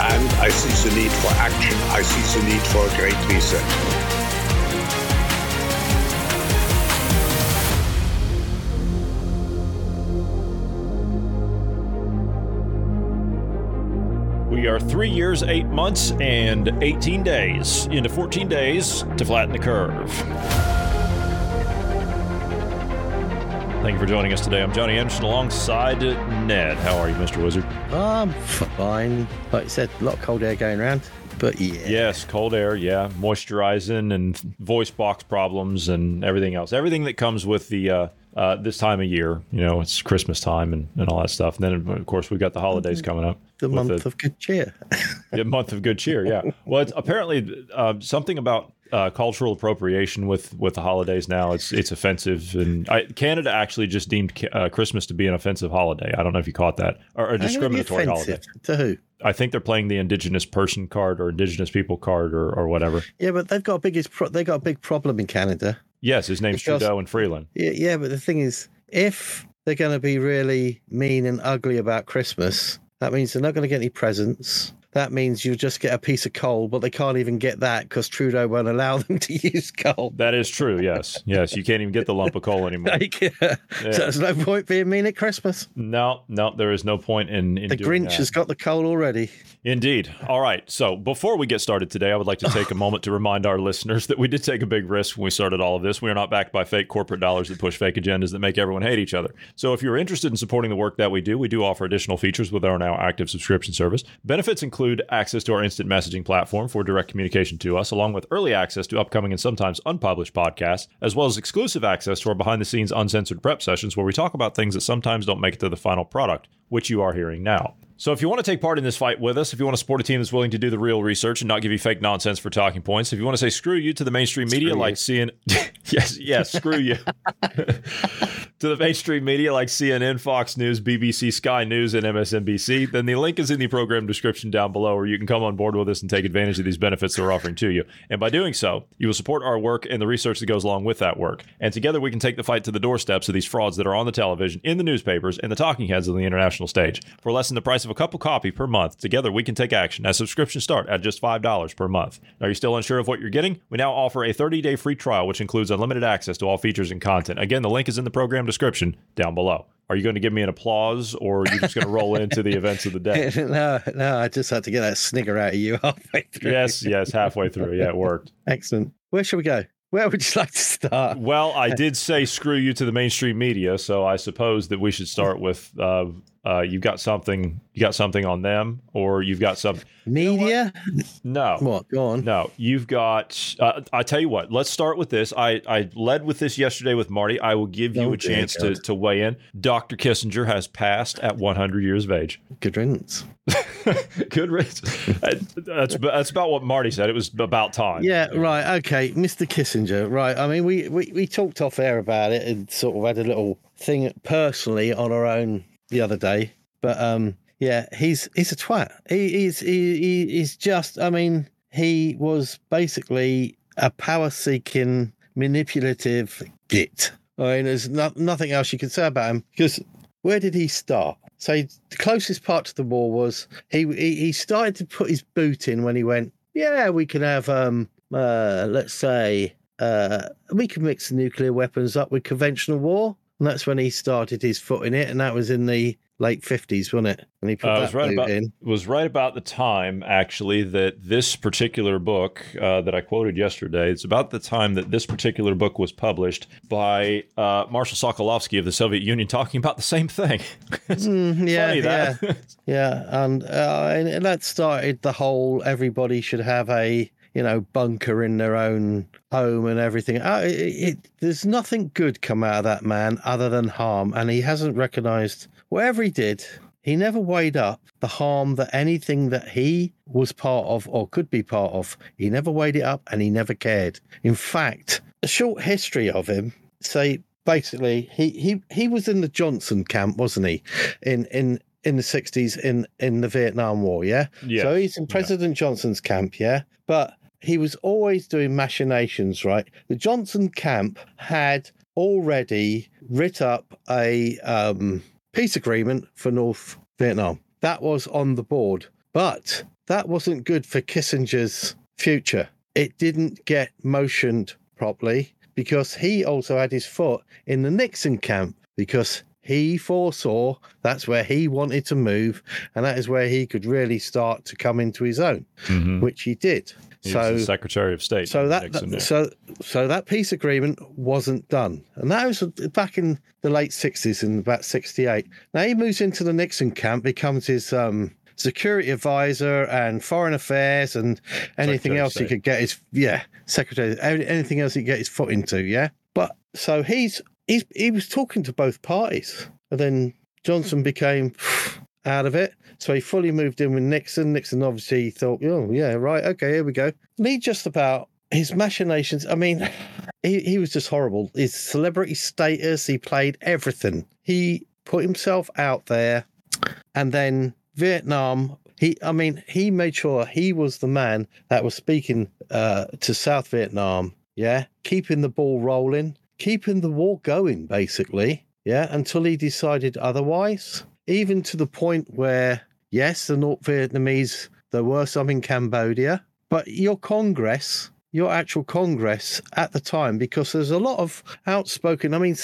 and I see the need for action. I see the need for a great reset. We are three years, eight months, and 18 days into 14 days to flatten the curve. Thank you for joining us today. I'm Johnny Anderson alongside Ned. How are you, Mr. Wizard? I'm fine. Like you said, a lot of cold air going around. But yeah. Yes, cold air, yeah, moisturizing and voice box problems and everything else. Everything that comes with the uh, uh, this time of year. You know, it's Christmas time and, and all that stuff. And then, of course, we've got the holidays coming up. The month of good cheer. the month of good cheer, yeah. Well, it's apparently uh, something about uh, cultural appropriation with with the holidays now. It's it's offensive, and I, Canada actually just deemed uh, Christmas to be an offensive holiday. I don't know if you caught that, or a discriminatory holiday. To who? I think they're playing the Indigenous person card or Indigenous people card or, or whatever. Yeah, but they've got a biggest pro- they got a big problem in Canada. Yes, his name's Because- Trudeau and Freeland. Yeah, yeah, but the thing is, if they're going to be really mean and ugly about Christmas, that means they're not going to get any presents. That means you just get a piece of coal, but they can't even get that because Trudeau won't allow them to use coal. That is true. Yes, yes. You can't even get the lump of coal anymore. Like, So there's no point being mean at Christmas. No, no, there is no point in, in The Grinch that. has got the coal already. Indeed. All right. So before we get started today, I would like to take a moment to remind our listeners that we did take a big risk when we started all of this. We are not backed by fake corporate dollars that push fake agendas that make everyone hate each other. So if you're interested in supporting the work that we do, we do offer additional features with our now active subscription service. Benefits include access to our instant messaging platform for direct communication to us, along with early access to upcoming and sometimes unpublished podcasts, as well as exclusive access to our behind the scenes uncensored prep sessions where we talk about things that sometimes don't make it to the final product, which you are hearing now. So if you want to take part in this fight with us, if you want to support a team that's willing to do the real research and not give you fake nonsense for talking points, if you want to say screw you to the mainstream media Screw like. CNN, yes, yes, screw you to the mainstream media like CNN, Fox News, BBC, Sky News, and MSNBC, then the link is in the program description down below, where you can come on board with us and take advantage of these benefits that we're offering to you. And by doing so, you will support our work and the research that goes along with that work. And together, we can take the fight to the doorsteps of these frauds that are on the television, in the newspapers, and the talking heads on the international stage. For less than the price of a cup of coffee per month, together we can take action as subscriptions start at just $5 per month. Are you still unsure of what you're getting? We now offer a 30 day free trial, which includes unlimited access to all features and content. Again, the link is in the program description down below. Are you going to give me an applause or are you just going to roll into the events of the day? no, no, I just had to get that snigger out of you halfway through. Yes, yes, halfway through. Yeah, it worked. Excellent. Where should we go? Where would you like to start? Well, I did say screw you to the mainstream media, so I suppose that we should start with uh, uh, you've got something you got something on them, or you've got some Media? no What? Go on. no you've got. Uh, I tell you what, let's start with this. I I led with this yesterday with Marty. I will give you Oh, a chance to to weigh in. Dr. Kissinger has passed at 100 years of age. Good riddance. Good riddance. that's that's about what Marty said. It was about time. Yeah, right. Okay, Mr. Kissinger. Right. I mean, we, we, we talked off air about it and sort of had a little thing personally on our own the other day. But um, yeah, he's he's a twat. He, he's he, he, he's just. I mean, he was basically a power-seeking, manipulative git. I mean, there's no, nothing else you can say about him because where did he start? So he, the closest part to the war was he, he he started to put his boot in when he went, yeah, we can have um uh let's say uh we can mix the nuclear weapons up with conventional war. And that's when he started his foot in it, and that was in the late fifties, wasn't it? And he put Uh, that was right about in. was right about the time actually that this particular book uh, that I quoted yesterday. It's about the time that this particular book was published by uh, Marshall Sokolovsky of the Soviet Union, talking about the same thing. Mm, yeah, yeah, yeah, and, uh, and that started the whole. Everybody should have a you know bunker in their own home and everything. Uh, it, it, there's nothing good come out of that man other than harm, and he hasn't recognised whatever he did. He never weighed up the harm that anything that he was part of or could be part of. He never weighed it up, and he never cared. In fact, a short history of him say basically he he he was in the Johnson camp, wasn't he? In in in the sixties in in the Vietnam War, yeah. Yes, So he's in President Johnson's camp, yeah. But he was always doing machinations, right? The Johnson camp had already writ up a um, peace agreement for North Vietnam. That was on the board, but that wasn't good for Kissinger's future. It didn't get motioned properly because he also had his foot in the Nixon camp because he foresaw that's where he wanted to move and that is where he could really start to come into his own, Mhm. which he did. He so Secretary of State. so that, so so that peace agreement wasn't done, and that was back in the late sixties, in about sixty eight. Now he moves into the Nixon camp, becomes his um, security advisor and foreign affairs and anything Secretary else he could get his yeah secretary anything else he could get his foot into yeah. But so he's he's he was talking to both parties, and then Johnson became out of it. So he fully moved in with Nixon. Nixon obviously thought, oh, yeah, right, okay, here we go. He just about his machinations. I mean, he, he was just horrible. His celebrity status, he played everything. He put himself out there. And then Vietnam, he, I mean, he made sure he was the man that was speaking uh, to South Vietnam. Yeah. Keeping the ball rolling, keeping the war going, basically. Yeah. Until he decided otherwise even to the point where, yes, the North Vietnamese, there were some in Cambodia, but your Congress, your actual Congress at the time, because there's a lot of outspoken. I mean,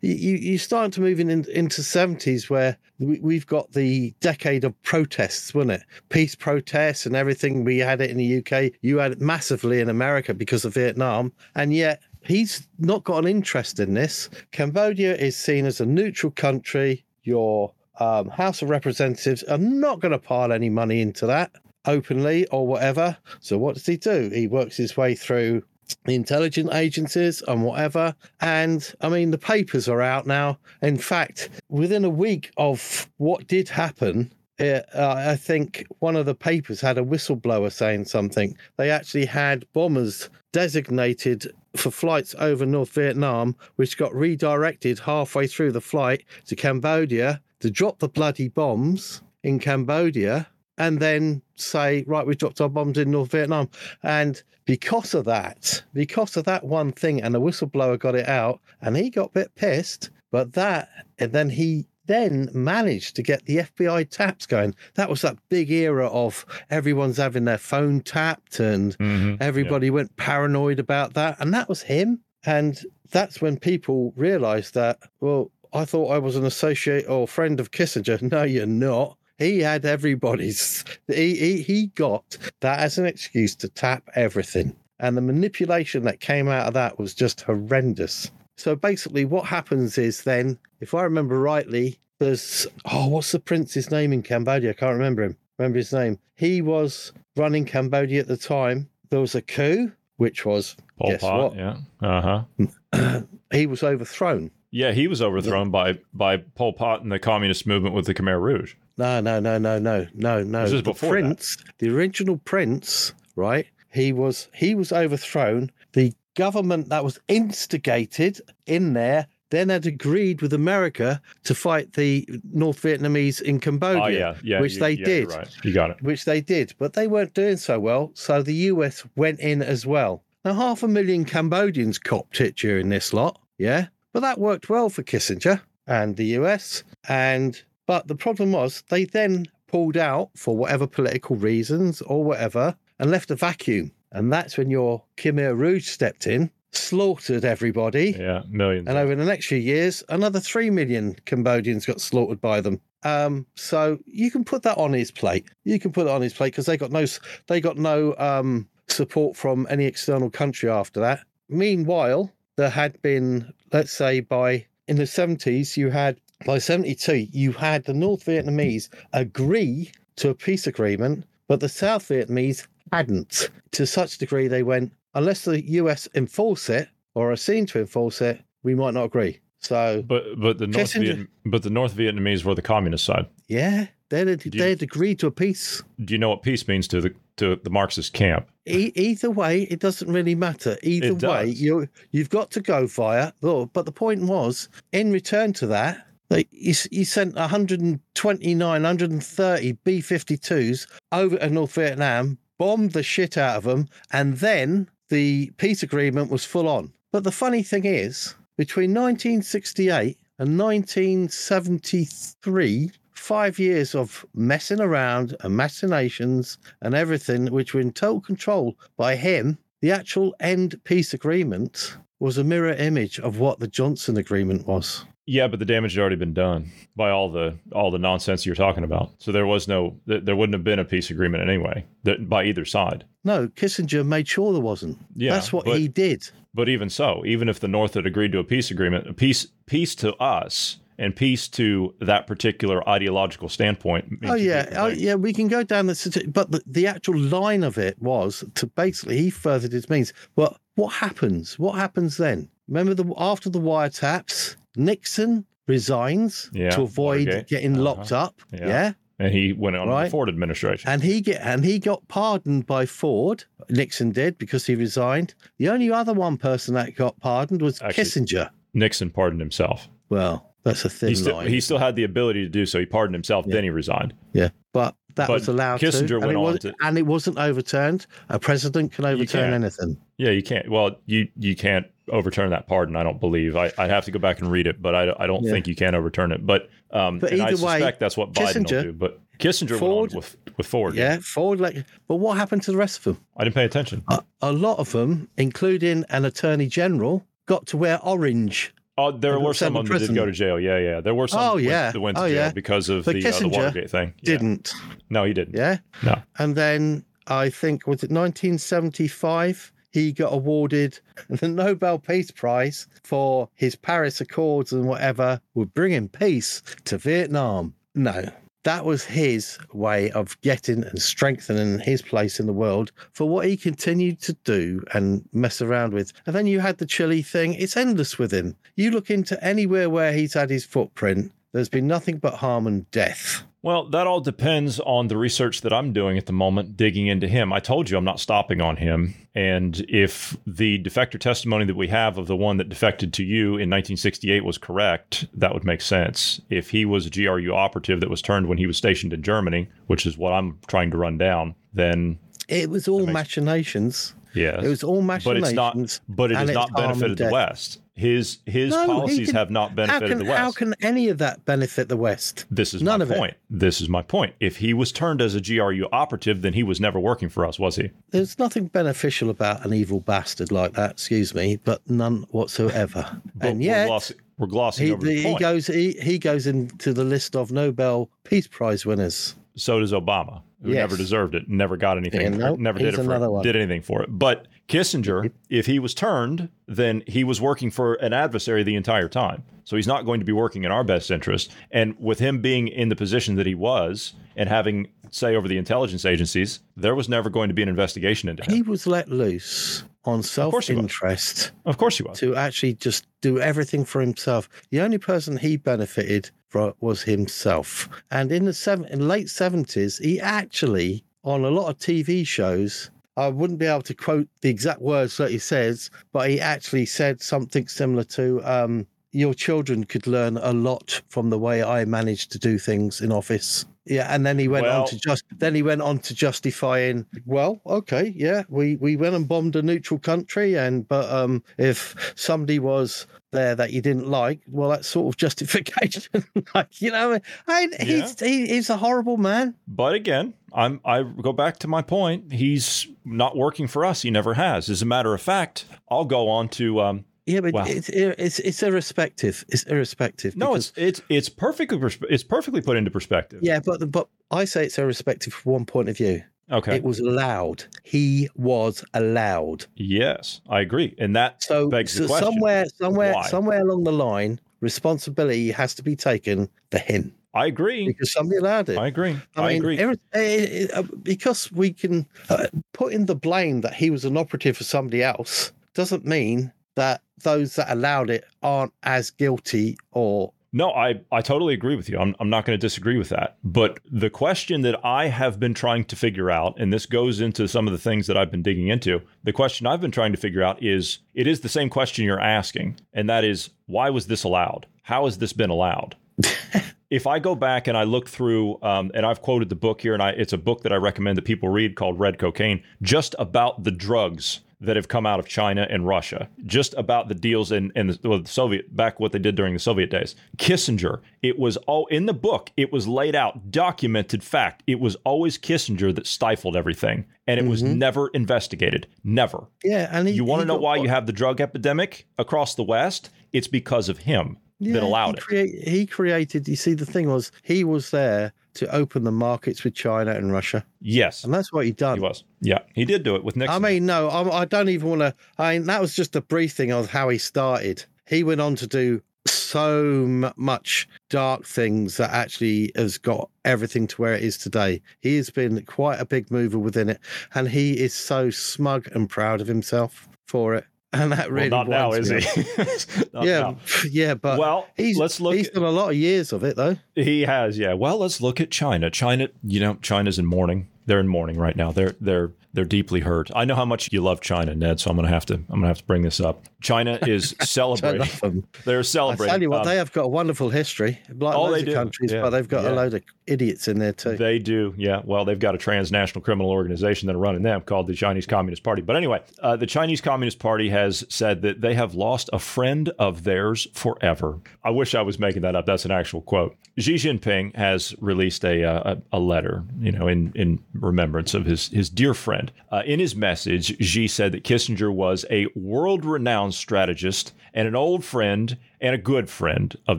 you you starting to move in, in into seventies where we, we've got the decade of protests, wasn't it? Peace protests and everything. We had it in the UK. You had it massively in America because of Vietnam, and yet. He's not got an interest in this. Cambodia is seen as a neutral country. Your um, House of Representatives are not going to pile any money into that openly or whatever. So what does he do? He works his way through the intelligence agencies and whatever. And I mean, the papers are out now. In fact, within a week of what did happen, uh, I think one of the papers had a whistleblower saying something. They actually had bombers designated for flights over North Vietnam, which got redirected halfway through the flight to Cambodia to drop the bloody bombs in Cambodia and then say, right, we dropped our bombs in North Vietnam. And because of that, because of that one thing, and the whistleblower got it out and he got a bit pissed, but that, and then he then managed to get the FBI taps going. That was that big era of everyone's having their phone tapped and Mhm. everybody went paranoid about that. And that was him. And that's when people realized that, well, I thought I was an associate or friend of Kissinger. No, you're not. He had everybody's. He, he, he got that as an excuse to tap everything. And the manipulation that came out of that was just horrendous. So basically, what happens is then, if I remember rightly, there's, oh, what's the prince's name in Cambodia? I can't remember him. Remember his name. He was running Cambodia at the time. There was a coup, which was, Pol guess Pot, what? yeah. Uh huh. He was overthrown. Yeah, he was overthrown by by Pol Pot and the communist movement with the Khmer Rouge. No, no, no, no, no, no, no. This is the before that. prince, the original prince, right? He was he was overthrown. The government that was instigated in there then had agreed with America to fight the North Vietnamese in Cambodia, Oh yeah, yeah. which you- they yeah, did, Right, you got it. which they did, but they weren't doing so well. So the US went in as well. Now half a million Cambodians copped it during this lot, yeah, but that worked well for Kissinger and the US. And but the problem was they then pulled out for whatever political reasons or whatever and left a vacuum. And that's when your Khmer Rouge stepped in slaughtered everybody. Yeah, millions. And over the next few years, another 3 million Cambodians got slaughtered by them. Um, so you can put that on his plate. You can put it on his plate because they got no, they got no um, support from any external country after that. Meanwhile, there had been, let's say, by in the 70s, you had by 72, you had the North Vietnamese agree to a peace agreement, but the South Vietnamese hadn't. To such degree, they went, unless the US enforce it or are seen to enforce it, we might not agree. So, but but the North Kissinger- Viet, but the North Vietnamese were the communist side. yeah, they'd, you- they'd agreed to a peace. Do you know what peace means to the to the Marxist camp? E- either way, it doesn't really matter. Either way, you you've got to go via. But the point was, in return to that, they, you, you sent 129, 130 B-52s over to North Vietnam, bombed the shit out of them, and then the peace agreement was full on. But the funny thing is, between 1968 and 1973, five years of messing around and machinations and everything, which were in total control by him, the actual end peace agreement was a mirror image of what the Johnson agreement was. Yeah, but the damage had already been done by all the all the nonsense you're talking about. So there was no there wouldn't have been a peace agreement anyway that, by either side. No, Kissinger made sure there wasn't. Yeah, That's what but- he did. But even so, even if the North had agreed to a peace agreement, a peace peace to us and peace to that particular ideological standpoint. Oh yeah, oh yeah. We can go down the, but the, the actual line of it was to basically he furthered his means. But what happens? What happens then? Remember the after the wiretaps, Nixon resigns Yeah, to avoid Watergate. getting Uh-huh. locked up. Yeah. yeah? And he went on to the Ford administration. and he get and he got pardoned by Ford. Nixon did because he resigned. The only other one person that got pardoned was Actually- Kissinger. Nixon pardoned himself. Well, that's a thin He still, line. he still had the ability to do so. He pardoned himself, then he resigned. yeah, but that But was allowed Kissinger to, and went it on to- and it wasn't overturned. A president can overturn anything. Yeah, you can't. Well, you you can't overturn that pardon. I don't believe. I I have to go back and read it, but I, I don't Yeah. think you can overturn it. But um, But and I either way, that's what Biden Kissinger- will do. But Kissinger Ford- went on with with Ford. Yeah, Ford. Like, but what happened to the rest of them? I didn't pay attention. A, a lot of them, including an attorney general, got to wear orange. Oh, there were some to of them that did go to jail. Yeah, yeah. There were some Oh, that went- yeah. that went to Oh, jail yeah. because of But the, uh, the Watergate thing. Yeah. Didn't. No, he didn't. Yeah. No. And then I think was it 1975 he got awarded the Nobel Peace Prize for his Paris Accords and whatever would bring him peace to Vietnam. No. That was his way of getting and strengthening his place in the world for what he continued to do and mess around with. And then you had the Chile thing. It's endless with him. You look into anywhere where he's had his footprint, there's been nothing but harm and death. Well, that all depends on the research that I'm doing at the moment, digging into him. I told you I'm not stopping on him. And if the defector testimony that we have of the one that defected to you in 1968 was correct, that would make sense. If he was a GRU operative that was turned when he was stationed in Germany, which is what I'm trying to run down, then It was all machinations. yes. It was all machinations. but it's not. machinations. But it has not benefited the. West. His his No, policies can- have not benefited can, the West. how can any of that benefit the West? This is None my of it. point. This is my point. If he was turned as a GRU operative, then he was never working for us, was he? There's nothing beneficial about an evil bastard like that, excuse me, but none whatsoever. But and we're yet, glossing, we're glossing he, over the he point. goes he, he goes into the list of Nobel Peace Prize winners. so does Obama, who Yes. never deserved it, never got anything, Yeah, for nope, never did it for it, did anything for it. But Kissinger, if he was turned, then he was working for an adversary the entire time. So he's not going to be working in our best interest. And with him being in the position that he was and having say over the intelligence agencies, there was never going to be an investigation into him. He was let loose on was. self-interest of course he was. to actually just do everything for himself. The only person he benefited from was himself. And in the seven, in late seventies, he actually on a lot of TV shows. I wouldn't be able to quote the exact words that he says, but he actually said something similar to, um, "Your children could learn a lot from the way I managed to do things in office." Yeah, and then he went Well- on to just then he went on to justifying. Well, okay, yeah, we we went and bombed a neutral country, and but um, if somebody was there that you didn't like, well, that's sort of justification. like you know, I mean, he's he, he's a horrible man. But again, I'm I go back to my point. He's not working for us. He never has. As a matter of fact, I'll go on to um, Yeah, but Wow. it's it's it's irrespective. It's irrespective. no, it's it's it's perfectly it's perfectly put into perspective. yeah, but but I say it's irrespective from one point of view. Okay. It was allowed. He was allowed. yes, I agree, and that So, begs the so question. somewhere, somewhere, Why? somewhere along the line, responsibility has to be taken for him I agree. because somebody allowed it. I agree. I, mean, agree. eh, eh, uh, because we can uh, put in the blame that he was an operative for somebody else doesn't mean that those that allowed it aren't as guilty or No, I, I totally agree with you. I'm, I'm not going to disagree with that. But the question that I have been trying to figure out, and this goes into some of the things that I've been digging into, the question I've been trying to figure out is it is the same question you're asking, and that is why was this allowed? How has this been allowed? if I go back and I look through, um, and I've quoted the book here, and I, it's a book that I recommend that people read called Red Cocaine, just about the drugs that have come out of China and Russia, just about the deals in, in the, well, the Soviet, back what they did during the Soviet days. Kissinger, it was all in the book, it was laid out, documented fact. It was always Kissinger that stifled everything, and it was mm-hmm. never investigated. Never. yeah. And he, You want to know why you have the drug epidemic across the West? It's because of him Yeah, that allowed he it. He created. You see, the thing was, he was there to open the markets with China and Russia, Yes, and that's what he done. he was. Yeah, he did do it with Nixon. I mean, no, I, I don't even want to. I mean, that was just a briefing of how he started. He went on to do so m- much dark things that actually has got everything to where it is today. He has been quite a big mover within it, and he is so smug and proud of himself for it. And that really well, not now, is he? yeah, now. yeah, but Well, he's let's look He's at- done a lot of years of it though. He has, yeah. Well, let's look at China. China, you know, China's in mourning. They're in mourning right now. They're they're they're deeply hurt. I know how much you love China, Ned. So I'm gonna have to I'm gonna have to bring this up. China is celebrating. them. They're celebrating. I tell you what, Um, they have got a wonderful history, like Oh, loads they do. countries, Yeah. but they've got Yeah. a load of idiots in there too. They do, yeah. Well, they've got a transnational criminal organization that are running them called the Chinese Communist Party. But anyway, uh, the Chinese Communist Party has said that they have lost a friend of theirs forever. I wish I was making that up. That's an actual quote. Xi Jinping has released a uh, a, a letter, you know, in in remembrance of his his dear friend. Uh, in his message, Xi said that Kissinger was a world-renowned strategist and an old friend and a good friend of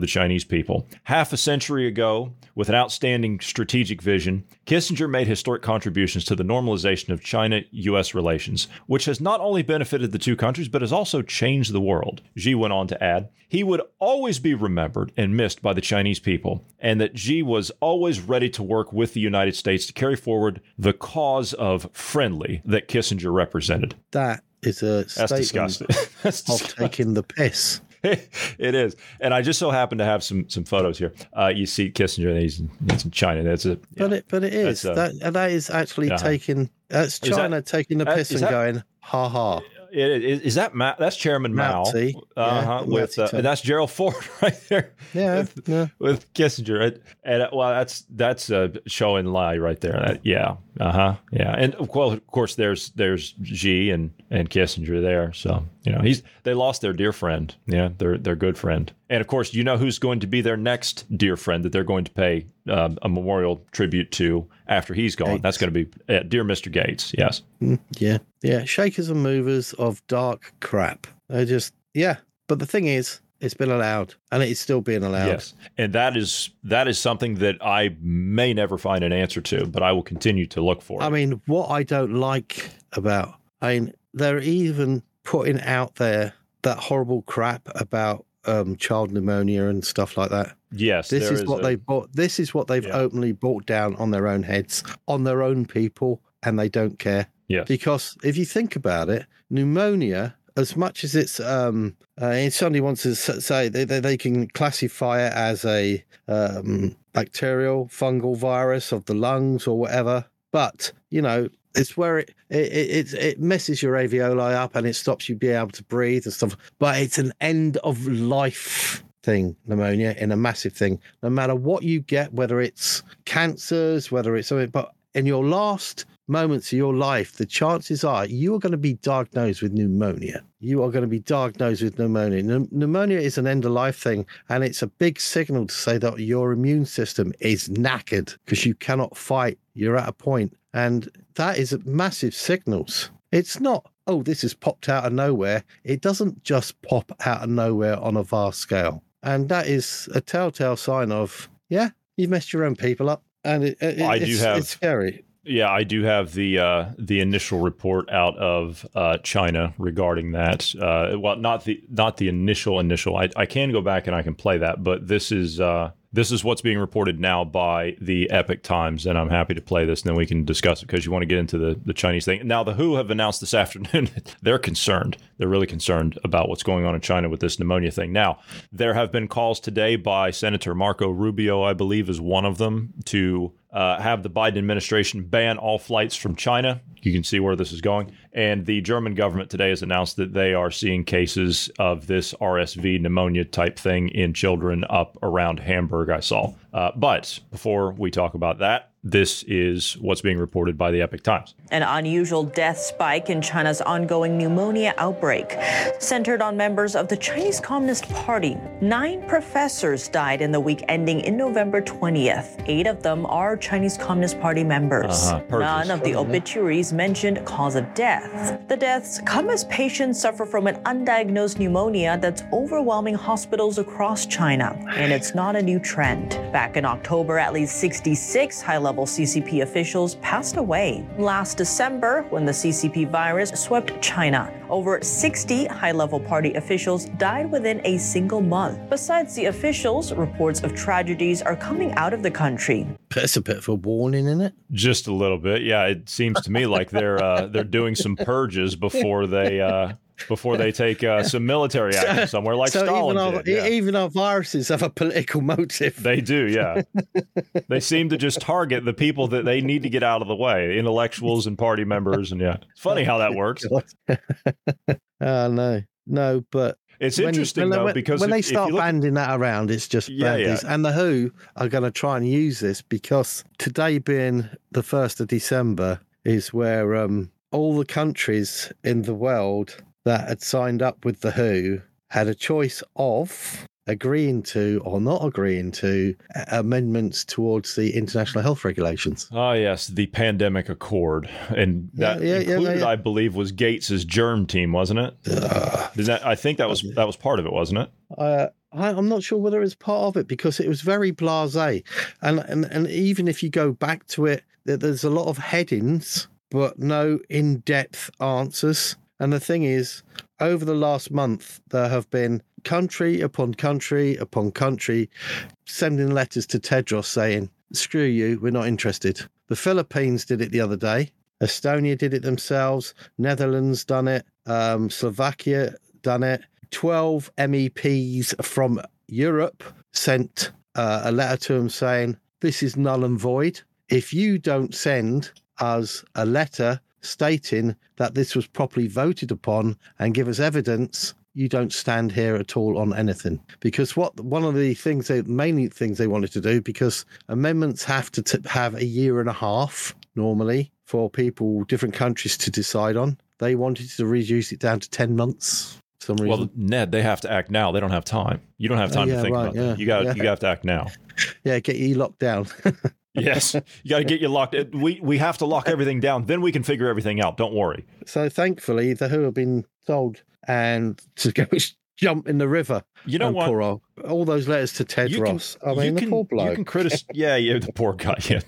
the Chinese people. Half a century ago, with an outstanding strategic vision, Kissinger made historic contributions to the normalization of China US relations, which has not only benefited the two countries, but has also changed the world. Xi went on to add, he would always be remembered and missed by the Chinese people, and that Xi was always ready to work with the United States to carry forward the cause of friendly that Kissinger represented. That is a That's statement disgusting. That's of taking the piss. it is, and I just so happen to have some some photos here. Uh, you see Kissinger, and he's, he's in China. That's a But it, but it is That's, uh, that and that is actually uh-huh. taking that's Is that- China taking the that- piss is and that- going ha ha. It is, is that Ma- that's Chairman Mao? Mao Uh huh. yeah, with uh, and that's Gerald Ford right there. Yeah, With, yeah. with Kissinger, and, and uh, well, that's that's a show and lie right there. That, yeah. Uh huh. Yeah. And of course, of course, there's there's Xi and and Kissinger there. So you know he's they lost their dear friend. Yeah, their their good friend. And of course, you know who's going to be their next dear friend that they're going to pay um, a memorial tribute to after he's gone. That's going to be uh, dear Mr. Gates. Yes. Yeah, yeah. Shakers and movers of dark crap. They just yeah. But the thing is, it's been allowed, and it is still being allowed. Yes, and that is that is something that I may never find an answer to, but I will continue to look for. I it. mean, what I don't like about, I mean, they're even putting out there that horrible crap about um, child pneumonia and stuff like that. yes, This there is what a- they bought. This is what they've Yeah. openly brought down on their own heads, on their own people, and they don't care. Yes, Because if you think about it, pneumonia, as much as it's, um, uh, wants to say they, they, they can classify it as a um, bacterial, fungal virus of the lungs or whatever, but you know, it's where it it, it it it messes your alveoli up and it stops you being able to breathe and stuff. But it's an end of life thing, pneumonia, in a massive thing. No matter what you get, whether it's cancers, whether it's something, but in your last moments of your life, the chances are you are going to be diagnosed with pneumonia. You are going to be diagnosed with pneumonia. Pneumonia is an end of life thing, and it's a big signal to say that your immune system is knackered because you cannot fight. You're at a point, and that is a massive signals. It's not, oh, this has popped out of nowhere. It doesn't just pop out of nowhere on a vast scale. And that is a telltale sign of, yeah, you've messed your own people up. And it, it, I do have- it's scary. Yeah, I do have the uh, the initial report out of uh, China regarding that. Uh, well, not the not the initial initial. I, I can go back and I can play that, but this is uh, this is what's being reported now by the Epoch Times, and I'm happy to play this, and then we can discuss it because you want to get into the the Chinese thing. Now, the WHO have announced this afternoon they're concerned. They're really concerned about what's going on in China with this pneumonia thing. Now, there have been calls today by Senator Marco Rubio, I believe, is one of them, to uh, have the Biden administration ban all flights from China. You can see where this is going. And the German government today has announced that they are seeing cases of this RSV pneumonia type thing in children up around Hamburg, I saw. Uh, but before we talk about that, this is what's being reported by the Epoch Times. An unusual death spike in China's ongoing pneumonia outbreak, centered on members of the Chinese Communist Party. Nine professors died in the week ending in November 20th. Eight of them are Chinese Communist Party members. Uh-huh. None of the obituaries mentioned cause of death. The deaths come as patients suffer from an undiagnosed pneumonia that's overwhelming hospitals across China. And it's not a new trend. Back in October, at least 66 high level CCP officials passed away. Last December, when the CCP virus swept China, over 60 high level party officials died within a single month. Besides the officials, reports of tragedies are coming out of the country. That's a bit of a warning, isn't it? Just a little bit, yeah. It seems to me like they're uh, they're doing some purges before they uh, before they take uh, some military action somewhere, like so Stalin even our, did. yeah. even our viruses have a political motive. They do, yeah. they seem to just target the people that they need to get out of the way, intellectuals and party members, and yeah, it's funny how that works. Oh no, no, but It's when- interesting when, though when- because when if- they start look- banding that around, it's just Yeah, yeah. And the WHO are going to try and use this because today being the first of December is where um, all the countries in the world that had signed up with the WHO had a choice of agreeing to or not agreeing to amendments towards the international health regulations. Ah, yes, the pandemic accord, and that yeah, yeah, included, yeah. I believe, was Gates's germ team, wasn't it? Did that, I think that was that was part of it, wasn't it? uh, I, I'm not sure whether it's part of it because it was very blasé, and and and even if you go back to it, there's a lot of headings but no in-depth answers. And the thing is, over the last month, there have been country upon country upon country sending letters to Tedros saying, "Screw you, we're not interested." The Philippines did it the other day. Estonia did it themselves. Netherlands done it. Um, Slovakia done it. 12 MEPs from Europe sent uh, a letter to him saying, This is null and void. If you don't send us a letter stating that this was properly voted upon and give us evidence, you don't stand here at all on anything. Because what one of the things, they, mainly things they wanted to do, because amendments have to t- have a year and a half normally for people, different countries to decide on. They wanted to reduce it down to 10 months for some reason. Well, Ned, they have to act now. They don't have time. You don't have Oh, time yeah, to think right, about yeah, that. You got yeah. you have to act now. yeah, get you locked down. Yes, you got to get you locked. We we have to lock everything down. Then we can figure everything out. Don't worry. so thankfully, the WHO have been told and to go jump in the river. You know what? Old, all those letters to Ted You can- Ross. I you mean, can, the poor You bloke. can criticize. Yeah, yeah, the poor guy. Yeah,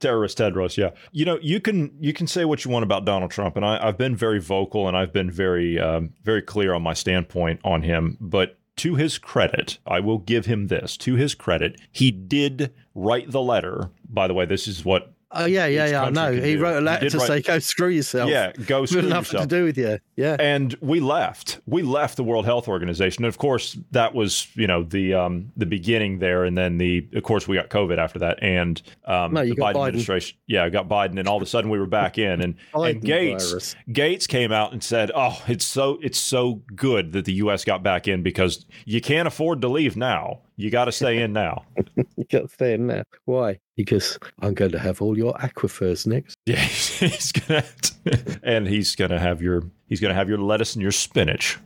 terrorist Tedros. Yeah, you know, you can you can say what you want about Donald Trump, and I, I've been very vocal and I've been very um, very clear on my standpoint on him. But to his credit, I will give him this. To his credit, he did write the letter. By the way, this is what Oh yeah, yeah, yeah. I know. He do. wrote a letter to write- say, "Go screw yourself." Yeah, go screw We've nothing to do with you. Yeah. and we left. We left the World Health Organization, and of course, that was you know the um, the beginning there, and then the of course we got COVID after that, and um, No, you the got Biden, Biden. administration, yeah, got Biden, and all of a sudden we were back in, and and Gates virus. Gates came out and said, "Oh, it's so it's so good that the U.S. got back in because you can't afford to leave now. You got to stay in now." You got to stay in there. Why? Because I'm going to have all your aquifers next. yeah, he's gonna, and he's gonna have your he's gonna have your lettuce and your spinach.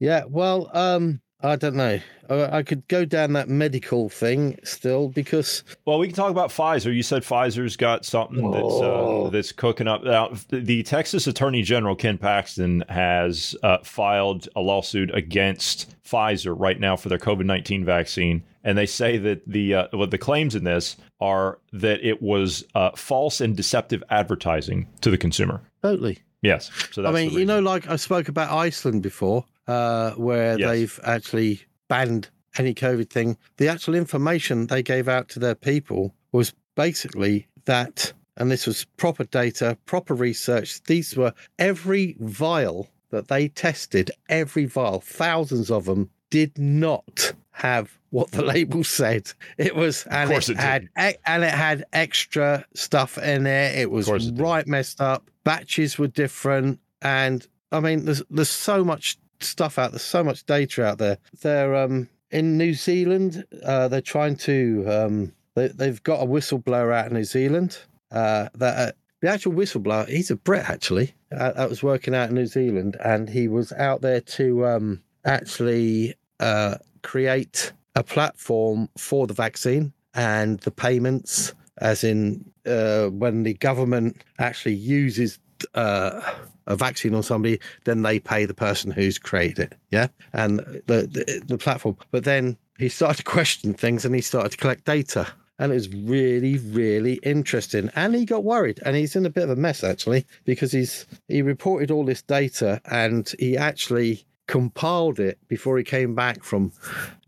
Yeah. Well, um, I don't know. I, could go down that medical thing still because Well, we can talk about Pfizer. You said Pfizer's got something that's Oh. uh, that's cooking up. Now, the Texas Attorney General Ken Paxton has uh, filed a lawsuit against Pfizer right now for their COVID nineteen vaccine, and they say that the uh, well, the claims in this are that it was uh, false and deceptive advertising to the consumer. totally. Yes, so I mean, you know, like I spoke about Iceland before, uh, where Yes. they've actually banned any COVID thing. The actual information they gave out to their people was basically that, and this was proper data, proper research. These were every vial that they tested, every vial, thousands of them, did not have what the label said. It was, and course it, it had, e- and it had extra stuff in there. It was it did. right messed up. Batches were different, and I mean, there's there's so much stuff out. There's so much data out there. They're um in New Zealand. Uh, they're trying to um they they've got a whistleblower out in New Zealand. Uh, that uh, the actual whistleblower, he's a Brit actually. Uh, that was working out in New Zealand, and he was out there to um actually uh create a platform for the vaccine and the payments, as in uh, when the government actually uses uh, a vaccine on somebody, then they pay the person who's created it. Yeah, and the the, the platform. But then he started to question things and he started to collect data. And it was really, really interesting. And he got worried, and he's in a bit of a mess actually because he's he reported all this data and he actually compiled it before he came back from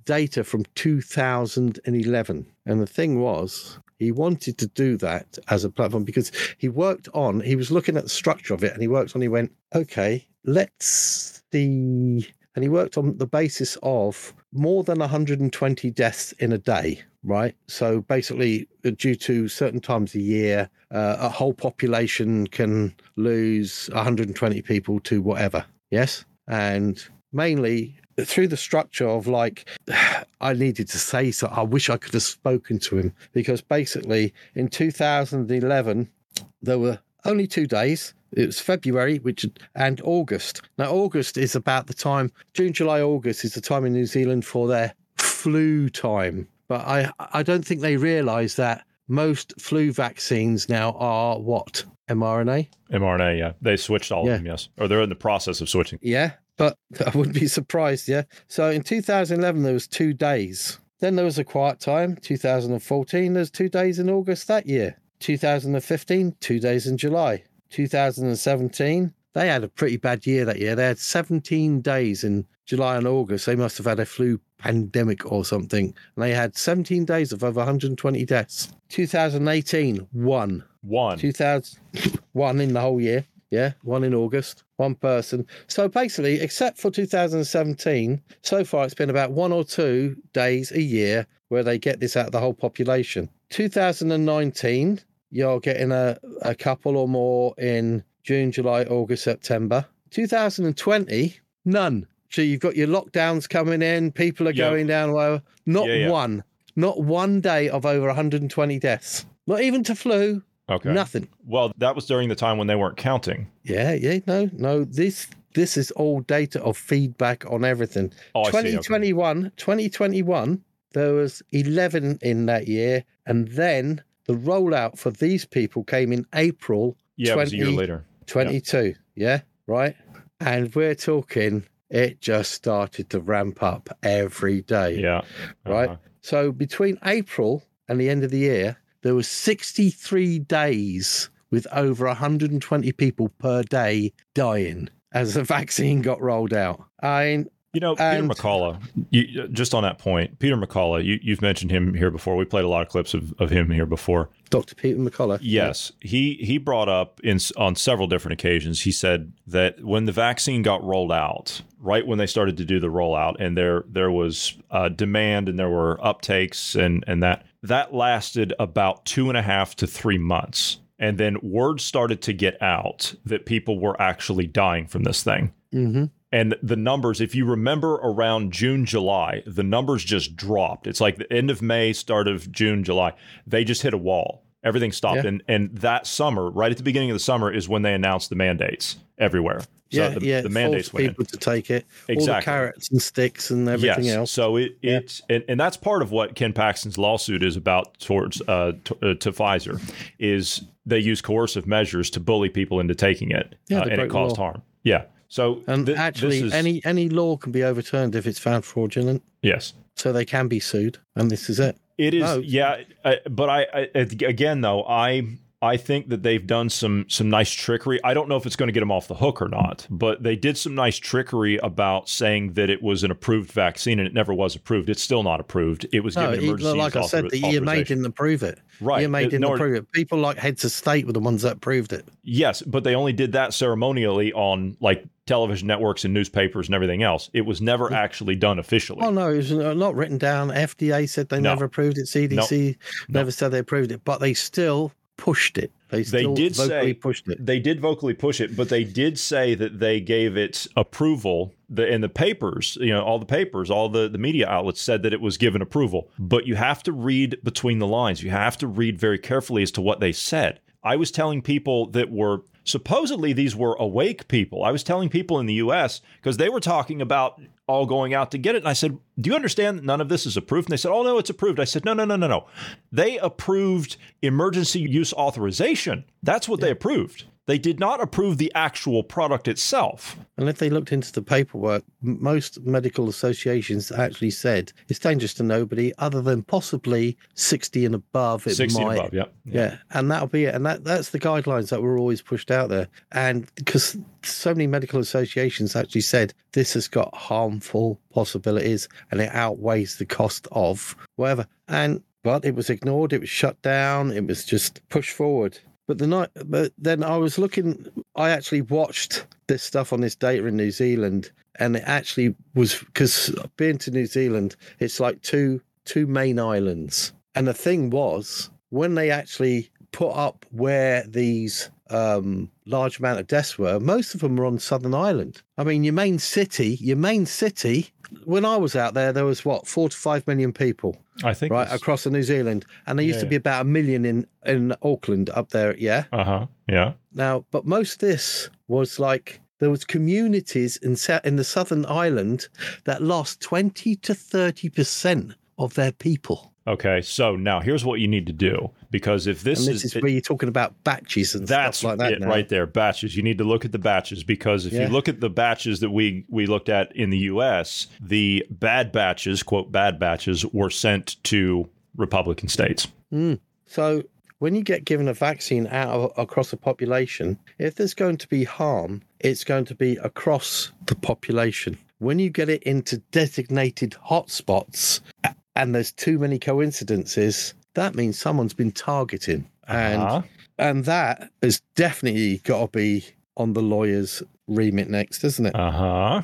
data from 2011. And the thing was, he wanted to do that as a platform because he worked on, he was looking at the structure of it and he worked on, he went, okay, let's see. And he worked on the basis of more than 120 deaths in a day, right? So basically, uh, due to certain times a year, uh, a whole population can lose 120 people to whatever. Yes. And mainly through the structure of like I needed to say so I wish I could have spoken to him because basically in 2011 there were only two days it was February which and August now August is about the time June July August is the time in New Zealand for their flu time but I I don't think they realize that most flu vaccines now are what mRNA mRNA. Yeah, they switched all Yeah. of them. Yes, or they're in the process of switching. Yeah, but I wouldn't be surprised. Yeah. So in 2011, there was two days. Then there was a quiet time. 2014, there's two days in August that year. 2015, two days in July. 2017, they had a pretty bad year that year. They had 17 days in July and August. They must have had a flu pandemic or something. And they had 17 days of over 120 deaths. 2018, one. One. 2000, one in the whole year. Yeah, one in August, one person. So basically, except for 2017, so far it's been about one or two days a year where they get this out of the whole population. 2019, you're getting a, a couple or more in June, July, August, September. 2020, none. So you've got your lockdowns coming in, people are Yeah. going down, whatever. Not Yeah, yeah. one, not one day of over 120 deaths. Not even to flu, Okay. nothing. Well, that was during the time when they weren't counting. Yeah, yeah, no, no. This this is all data of feedback on everything. Oh, I see, okay. 2021, 2021, there was 11 in that year, and then the rollout for these people came in April Yeah, it was a year later. 22. Yeah, right. And we're talking, it just started to ramp up every day. Yeah. Right. Uh-huh. So between April and the end of the year, there was 63 days with over 120 people per day dying as the vaccine got rolled out. I You know, Peter McCullough, you, just on that point, Peter McCullough, you, you've mentioned him here before. We played a lot of clips of, of him here before. Dr. Peter McCullough. Yes, he he brought up in on several different occasions. He said that when the vaccine got rolled out, right when they started to do the rollout, and there there was uh, demand and there were uptakes and and that that lasted about two and a half to three months, and then word started to get out that people were actually dying from this thing. Mm-hmm. And the numbers, if you remember around June, July, the numbers just dropped. It's like the end of May, start of June, July. They just hit a wall. Everything stopped. Yeah. And and that summer, right at the beginning of the summer, is when they announced the mandates everywhere. So yeah, the, yeah. the mandates force went in. people to take it. All the Exactly. carrots and sticks and everything yes. else. So it it's and, and that's part of what Ken Paxton's lawsuit is about towards uh, to, uh, to Pfizer is they use coercive measures to bully people into taking it, Yeah, uh, and it caused law. harm. Yeah. So And thi- actually, is- any any law can be overturned if it's found fraudulent. yes. So they can be sued, and this is it. It is, No. yeah. I, but I, I, again, though, I, I think that they've done some some nice trickery. I don't know if it's going to get them off the hook or not, but they did some nice trickery about saying that it was an approved vaccine and it never was approved. It's still not approved. It was No, given emergency like I said, the EMA didn't approve it. Right. EMA didn't approve it. People like heads of state were the ones that approved it. Yes, but they only did that ceremonially on like television networks and newspapers and everything else. It was never actually done officially. Oh no, it was uh, not written down. FDA said they No. never approved it. CDC never said they approved it, but they still pushed it. They They did vocally say pushed it. They did vocally push it, but they did say that they gave it approval. The in the papers, you know, all the papers, all the the media outlets said that it was given approval. But you have to read between the lines. You have to read very carefully as to what they said. I was telling people that were supposedly these were awake people. I was telling people in the US because they were talking about all going out to get it. And I said, Do you understand that none of this is approved? And they said, Oh, no, it's approved. I said, No, no, no, no, no. They approved emergency use authorization. That's what they approved. They did not approve the actual product itself. And if they looked into the paperwork, most medical associations actually said it's dangerous to nobody other than possibly 60 and above. It 60 and might. above, yeah. Yeah. and that'll be it. And that, that's the guidelines that were always pushed out there. And because so many medical associations actually said this has got harmful possibilities and it outweighs the cost of whatever. And but it was ignored, it was shut down, it was just pushed forward. But the night, but then I was looking. I actually watched this stuff on this data in New Zealand, and it actually was because being to New Zealand, it's like two two main islands, and the thing was when they actually put up where these um, large amount of deaths were, most of them were on Southern Island. I mean, your main city, your main city. When I was out there, there was what four to five million people I think right across the New Zealand, and there used to be about a million in in Auckland up there. Yeah. Uh huh. Yeah. Now, but most of this was like there was communities in in the Southern Island that lost twenty to thirty percent of their people. Okay. So now here's what you need to do because if this, this is, it- where you're talking about batches and That's stuff like that. it now. right there. Batches. You need to look at the batches because if Yeah. you look at the batches that we we looked at in the U.S., the bad batches, quote bad batches, were sent to Republican states. Mm. So when you get given a vaccine out of, across a population, if there's going to be harm, it's going to be across the population. When you get it into designated hotspots and there's too many coincidences, that means someone's been targeting. And Uh-huh. and that has definitely got to be on the lawyer's remit next, isn't it? Uh huh.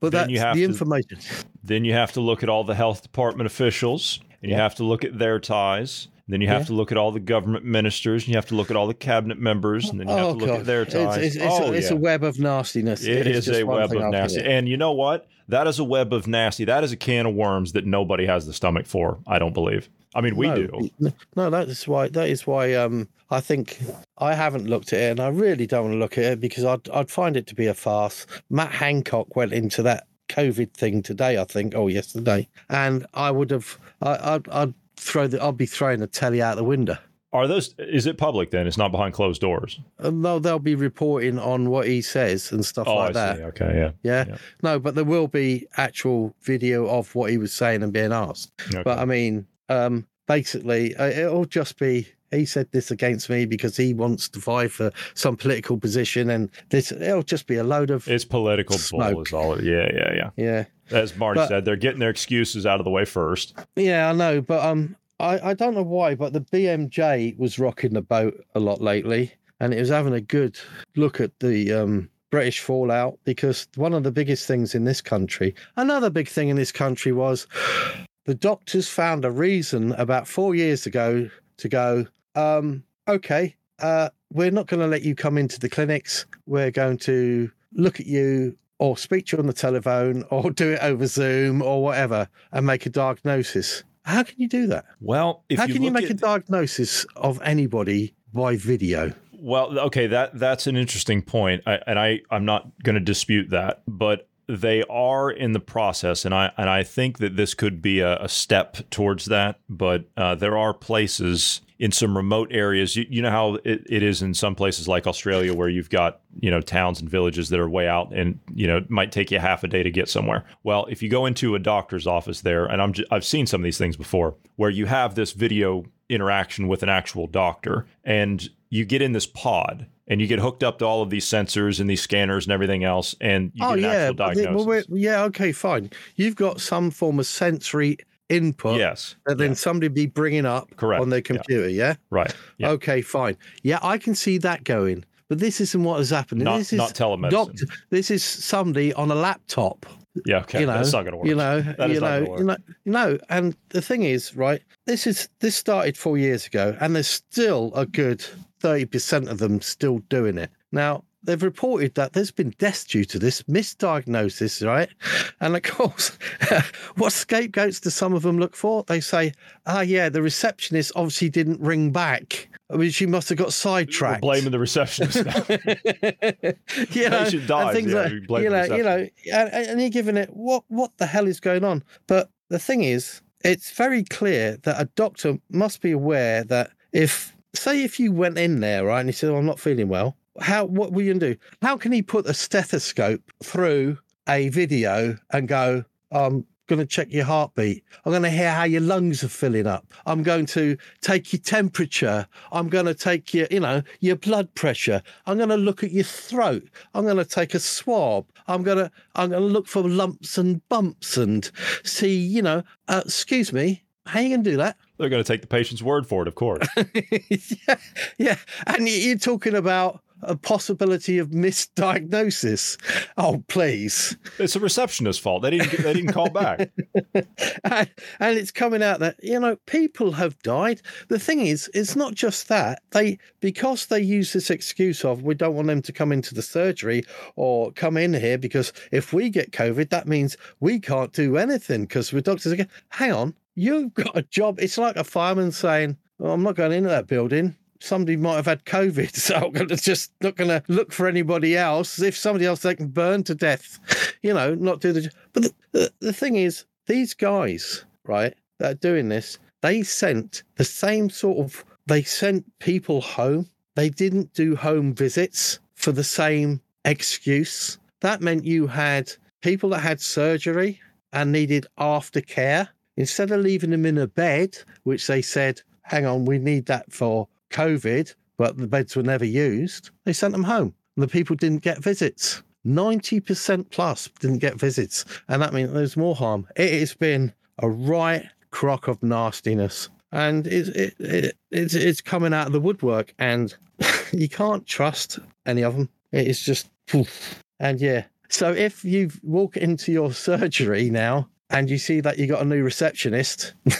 but then that's you have the to- information. Then you have to look at all the health department officials, and you have to look at their ties. Then you have Yeah. to look at all the government ministers, and you have to look at all the cabinet members, and then you have Oh, to look God. at their ties. it's, it's, oh, a, it's yeah. a web of nastiness. It It's is a web of after nasty. the other. And you know what? That is a web of nasty. That is a can of worms that nobody has the stomach for, I don't believe. I mean, we no, do. No, that is why. That is why. Um, I think I haven't looked at it, and I really don't want to look at it because I'd I'd find it to be a farce. Matt Hancock went into that COVID thing today, I think, or yesterday, and I would have. I, I'd, I'd throw the. I'd be throwing the telly out the window. Are those, is it public then? It's not behind closed doors. And they'll, they'll be reporting on what he says and stuff oh, like I that. see. Okay. Yeah. Yeah. Yeah. No, but there will be actual video of what he was saying and being asked. Okay. But I mean, um, basically, uh, it'll just be he said this against me because he wants to vie for some political position, and this it'll just be a load of It's political bull, Smoke. is all. it- Yeah, yeah, yeah. yeah. As Marty But- said, they're getting their excuses out of the way first. Yeah, I know, but um, I, I don't know why, but the BMJ was rocking the boat a lot lately, and it was having a good look at the um British fallout because one of the biggest things in this country, another big thing in this country was the doctors found a reason about four years ago to go, um, okay, uh, we're not going to let you come into the clinics. We're going to look at you or speak to you on the telephone or do it over Zoom or whatever and make a diagnosis. How can you do that? Well, if How you can you make at- a diagnosis of anybody by video? Well, okay, that that's an interesting point, I, and I I'm not going to dispute that, but they are in the process, and I and I think that this could be a, a step towards that. But uh, there are places in some remote areas. You, you know how it, it is in some places like Australia, where you've got you know towns and villages that are way out, and you know it might take you half a day to get somewhere. Well, if you go into a doctor's office there, and I'm j- I've seen some of these things before, where you have this video interaction with an actual doctor, and you get in this pod and you get hooked up to all of these sensors and these scanners and everything else, and you oh get an yeah, actual diagnosis. well, yeah, okay, fine. You've got some form of sensory input yes, that then somebody be bringing up Correct, on their computer. Yeah. right. Yeah. Okay, fine. Yeah, I can see that going. But this isn't what has happened. Not- this is not telemedicine. Doctor, this is somebody on a laptop. yeah, okay. You know, That's not going to work. You know, you know, gonna you know, you know. And the thing is, right? This is this started four years ago, and there's still a good thirty percent of them still doing it now. They've reported that there's been deaths due to this misdiagnosis, right? And of course, what scapegoats do some of them look for? They say, "Ah, yeah, the receptionist obviously didn't ring back. I mean, she must have got We're sidetracked." blaming the receptionist. you know, Patient dies, things yeah, like, you know, you know, and, and you're giving it what what the hell is going on? But the thing is, it's very clear that a doctor must be aware that if, say, if you went in there, right, and he said, oh, "I'm not feeling well," how what will you gonna do? How can he put a stethoscope through a video and go, "I'm going to check your heartbeat. I'm going to hear how your lungs are filling up. I'm going to take your temperature. I'm going to take your, you know, your blood pressure. I'm going to look at your throat. I'm going to take a swab. I'm going to, I'm to look for lumps and bumps and see, you know, uh, excuse me, how you going to do that? They're going to take the patient's word for it, of course. yeah, yeah. And you- you're talking about a possibility of misdiagnosis. Oh, please. it's a receptionist's fault. They didn't. They didn't call back. and, and it's coming out that you know people have died the thing is it's not just that they because they use this excuse of we don't want them to come into the surgery or come in here because if we get covid that means we can't do anything because we're doctors again hang on you've got a job it's like a fireman saying well, i'm not going into that building somebody might have had COVID, so I'm gonna just not going to look for anybody else. If somebody else they can burn to death, you know, not do the. But the, the, the thing is, these guys, right, that are doing this, they sent the same sort of. They sent people home. They didn't do home visits for the same excuse. That meant you had people that had surgery and needed aftercare. Instead of leaving them in a bed, which they said, hang on, we need that for COVID, but the beds were never used, they sent them home. And the people didn't get visits. 90% plus didn't get visits. And that means there's more harm. It has been a right crock of nastiness. And it's, it, it, it's, it's coming out of the woodwork. And you can't trust any of them. It is just, and yeah. So if you walk into your surgery now and you see that you got a new receptionist, you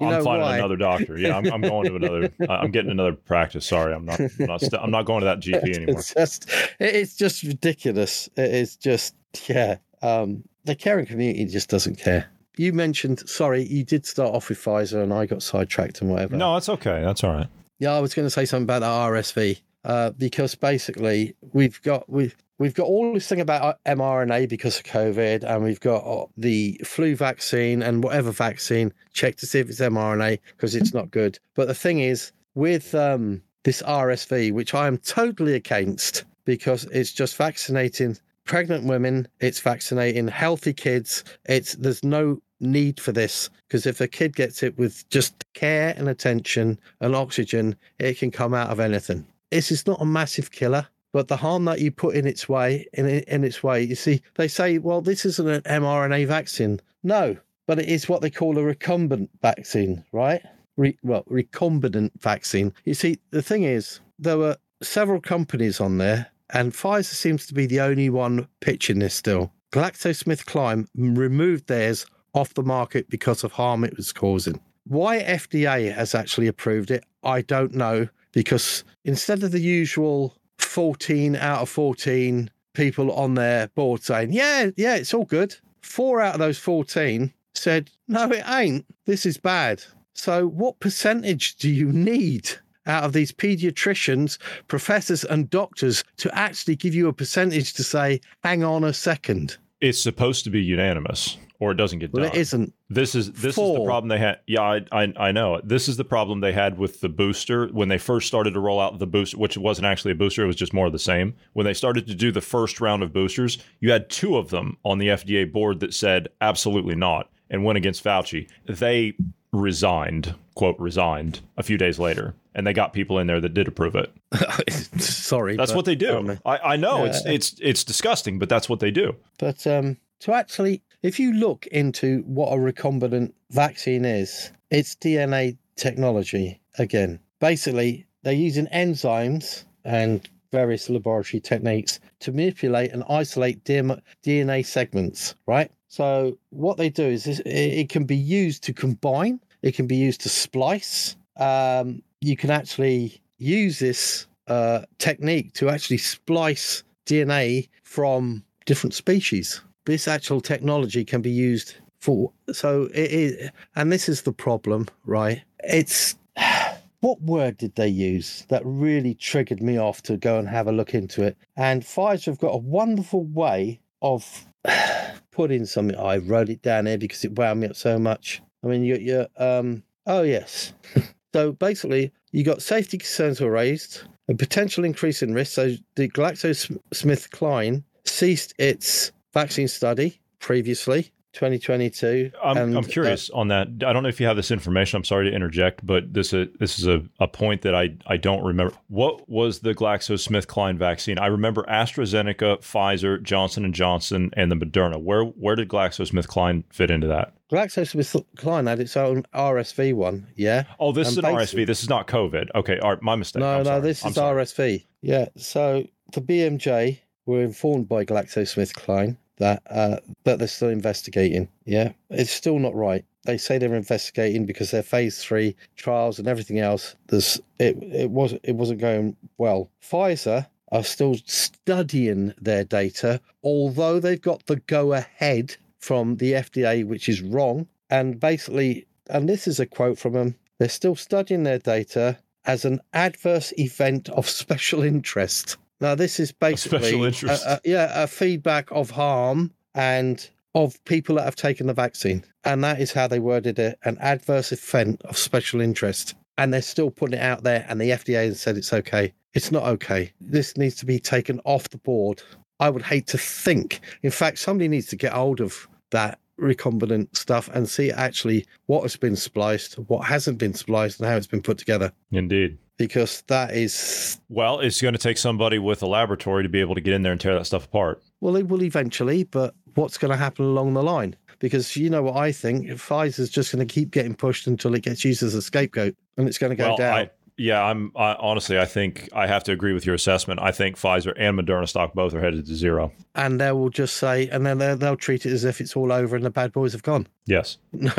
I'm know finding why. another doctor. Yeah, I'm, I'm going to another. I'm getting another practice. Sorry, I'm not. I'm not, st- I'm not going to that GP anymore. It's just, it's just ridiculous. It is just, yeah. Um, the caring community just doesn't care. You mentioned, sorry, you did start off with Pfizer, and I got sidetracked and whatever. No, that's okay. That's all right. Yeah, I was going to say something about the RSV uh, because basically we've got we've we've got all this thing about uh, mRNA because of COVID, and we've got uh, the flu vaccine and whatever vaccine. Check to see if it's mRNA because it's not good. But the thing is with um, this RSV, which I am totally against because it's just vaccinating pregnant women it's vaccinating healthy kids it's there's no need for this because if a kid gets it with just care and attention and oxygen, it can come out of anything. This is not a massive killer, but the harm that you put in its way, in, in its way, you see, they say, well, this isn't an mRNA vaccine. No, but it is what they call a recombinant vaccine, right? Re, well, recombinant vaccine. You see, the thing is, there were several companies on there, and Pfizer seems to be the only one pitching this still. GlaxoSmithKline removed theirs off the market because of harm it was causing. Why FDA has actually approved it, I don't know, because instead of the usual 14 out of 14 people on their board saying, yeah, yeah, it's all good, four out of those 14 said, no, it ain't. This is bad. So, what percentage do you need out of these pediatricians, professors, and doctors to actually give you a percentage to say, hang on a second? It's supposed to be unanimous or it doesn't get Well, done. it isn't. This is this is the problem they had. Yeah, I, I I know. This is the problem they had with the booster when they first started to roll out the booster, which wasn't actually a booster; it was just more of the same. When they started to do the first round of boosters, you had two of them on the FDA board that said absolutely not and went against Fauci. They resigned, quote resigned, a few days later, and they got people in there that did approve it. Sorry. That's what they do. I, I know it's it's it's disgusting, but that's what they do. But um, to actually, if you look into what a recombinant vaccine is, it's DNA technology again. Basically, they're using enzymes and various laboratory techniques to manipulate and isolate DNA segments, right? So, what they do is it can be used to combine, it can be used to splice. Um, you can actually use this uh, technique to actually splice DNA from different species. This actual technology can be used for so it is, and this is the problem, right? It's what word did they use that really triggered me off to go and have a look into it? And Pfizer have got a wonderful way of putting something. I wrote it down here because it wound me up so much. I mean, you, you um, oh yes. so basically, you got safety concerns were raised, a potential increase in risk. So the GlaxoSmithKline ceased its vaccine study previously, 2022. I'm, and, I'm uh, curious on that. I don't know if you have this information. I'm sorry to interject, but this uh, this is a, a point that I, I don't remember. What was the GlaxoSmithKline vaccine? I remember AstraZeneca, Pfizer, Johnson and Johnson, and the Moderna. Where where did GlaxoSmithKline fit into that? GlaxoSmithKline had its own RSV one, yeah. Oh, this And is an RSV. This is not COVID. Okay, all right, my mistake. No, I'm no, sorry. this I'm is sorry. RSV. Yeah. So the BMJ were informed by GlaxoSmithKline that uh, that they're still investigating. Yeah, it's still not right. They say they're investigating because their phase three trials and everything else. There's it. It was it wasn't going well. Pfizer are still studying their data, although they've got the go ahead from the FDA, which is wrong. And basically, and this is a quote from them. They're still studying their data as an adverse event of special interest. Now, this is basically special interest. a- a- yeah, a feedback of harm and of people that have taken the vaccine, and that is how they worded it: an adverse event of special interest. And they're still putting it out there, and the FDA has said it's okay. It's not okay. This needs to be taken off the board. I would hate to think. In fact, somebody needs to get hold of that recombinant stuff and see actually what has been spliced, what hasn't been spliced, and how it's been put together. Indeed. Because that is, Well, it's going to take somebody with a laboratory to be able to get in there and tear that stuff apart. well, it will eventually, but what's going to happen along the line? Because you know what I think, Pfizer's just going to keep getting pushed until it gets used as a scapegoat and it's going to go well, down. I, yeah, I'm I, honestly, I think I have to agree with your assessment. I think Pfizer and Moderna stock both are headed to zero. and they will just say, and then they'll, they'll treat it as if it's all over and the bad boys have gone. Yes. No,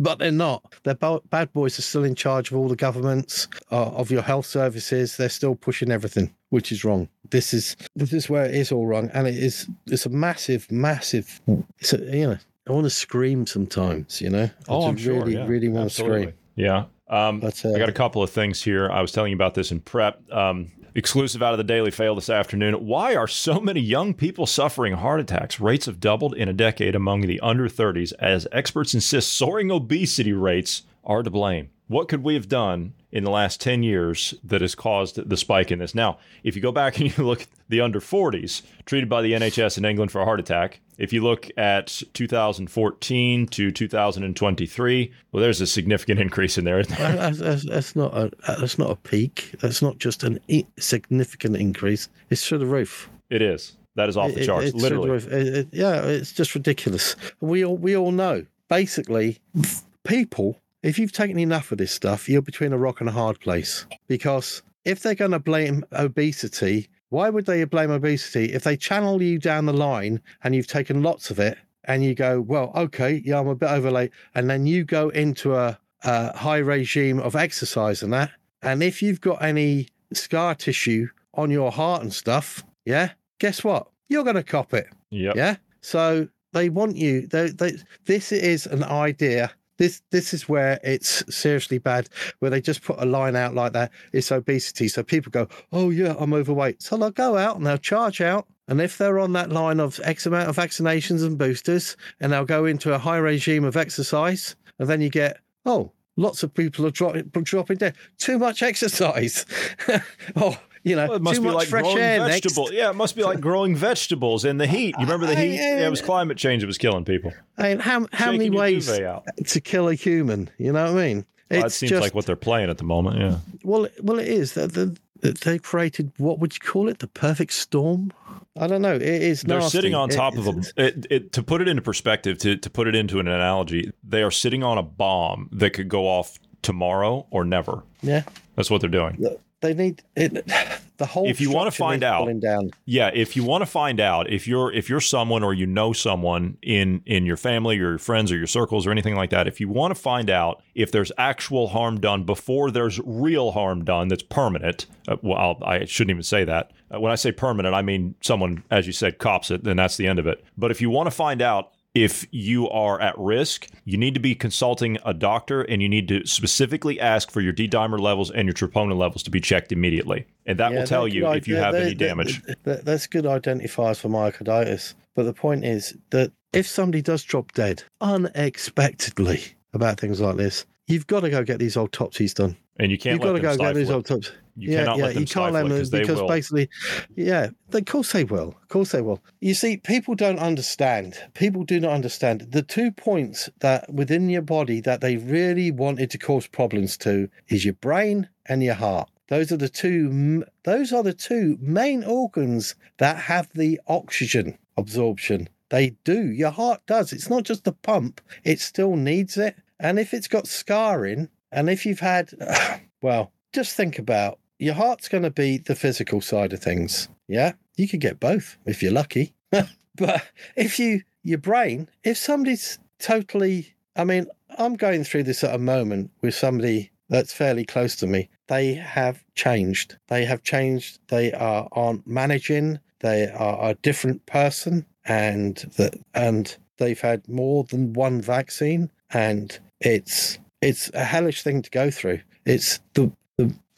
but they're not. Their bo- bad boys are still in charge of all the governments, uh, of your health services. They're still pushing everything, which is wrong. This is this is where it is all wrong, and it is it's a massive, massive. It's a, you know, I want to scream sometimes. You know, Oh, I I'm just sure. really, yeah. really want Absolutely. to scream. Yeah. Um, uh, I got a couple of things here. I was telling you about this in prep. Um, exclusive out of the Daily Fail this afternoon. Why are so many young people suffering heart attacks? Rates have doubled in a decade among the under 30s as experts insist soaring obesity rates are to blame. What could we have done in the last 10 years that has caused the spike in this? Now, if you go back and you look at the under 40s treated by the NHS in England for a heart attack, If you look at 2014 to 2023, well, there's a significant increase in there. Isn't there? That's, that's, that's not a that's not a peak. That's not just an i- significant increase. It's through the roof. It is. That is off the It- charts, it's through the literally. It- it- yeah, it's just ridiculous. We all we all know. Basically, people, if you've taken enough of this stuff, you're between a rock and a hard place. Because if they're going to blame obesity, why would they blame obesity if they channel you down the line and you've taken lots of it and you go, well, okay, yeah, I'm a bit overweight, and then you go into a, a high regime of exercise and that, and if you've got any scar tissue on your heart and stuff, yeah, guess what? You're going to cop it. Yep. Yeah. So they want you. They, they, this is an idea. This this is where it's seriously bad. Where they just put a line out like that. It's obesity. So people go, oh yeah, I'm overweight. So they'll go out and they'll charge out. And if they're on that line of X amount of vaccinations and boosters, and they'll go into a high regime of exercise, and then you get, oh, lots of people are dropping dropping dead. Too much exercise. oh, you know, Well, it must too be much like fresh growing air next. vegetables. Yeah, it must be like growing vegetables in the heat. You remember the I- heat? Yeah, it was climate change that was killing people. I mean, how how many Shaking ways to kill a human? You know what I mean? Well, that seems like what they're playing at the moment. Yeah. well, well, it is. They, they, they created what would you call it? The perfect storm. I don't know. It is. They're nasty. sitting on It- top of a. It, it, to put it into perspective, to, to put it into an analogy, they are sitting on a bomb that could go off tomorrow or never. Yeah, That's what they're doing. They need it. The whole. If you wanna find out- down. Yeah, if you want to find out if you're if you're someone or you know someone in in your family or your friends or your circles or anything like that, if you want to find out if there's actual harm done before there's real harm done that's permanent, uh, well, I'll, I shouldn't even say that. Uh, when I say permanent, I mean someone, as you said, cops it, then that's the end of it. But if you want to find out if you are at risk, you need to be consulting a doctor and you need to specifically ask for your D dimer levels and your troponin levels to be checked immediately. And that Yeah, will tell you if you have they- any they- damage. they- That's good identifiers for myocarditis. But the point is that if somebody does drop dead unexpectedly about things like this, you've got to go get these autopsies done. And you can't You've got to go get these autopsies. You cannot let them you can't let them 'cause they because will. basically, yeah, of course they will. Of course they will. You see, people don't understand. People do not understand the two points that within your body that they really wanted to cause problems to is your brain and your heart. Those are the two. Those are the two main organs that have the oxygen absorption. They do. Your heart does. It's not just the pump. It still needs it. And if it's got scarring, and if you've had, well, just think about your heart's going to be the physical side of things. Yeah, you could get both if you're lucky. but if you, your brain, if somebody's totally, I mean, I'm going through this at a moment with somebody that's fairly close to me. They have changed. They have changed. They are aren't managing. They are a different person, and that and they've had more than one vaccine, and it's it's a hellish thing to go through. It's the,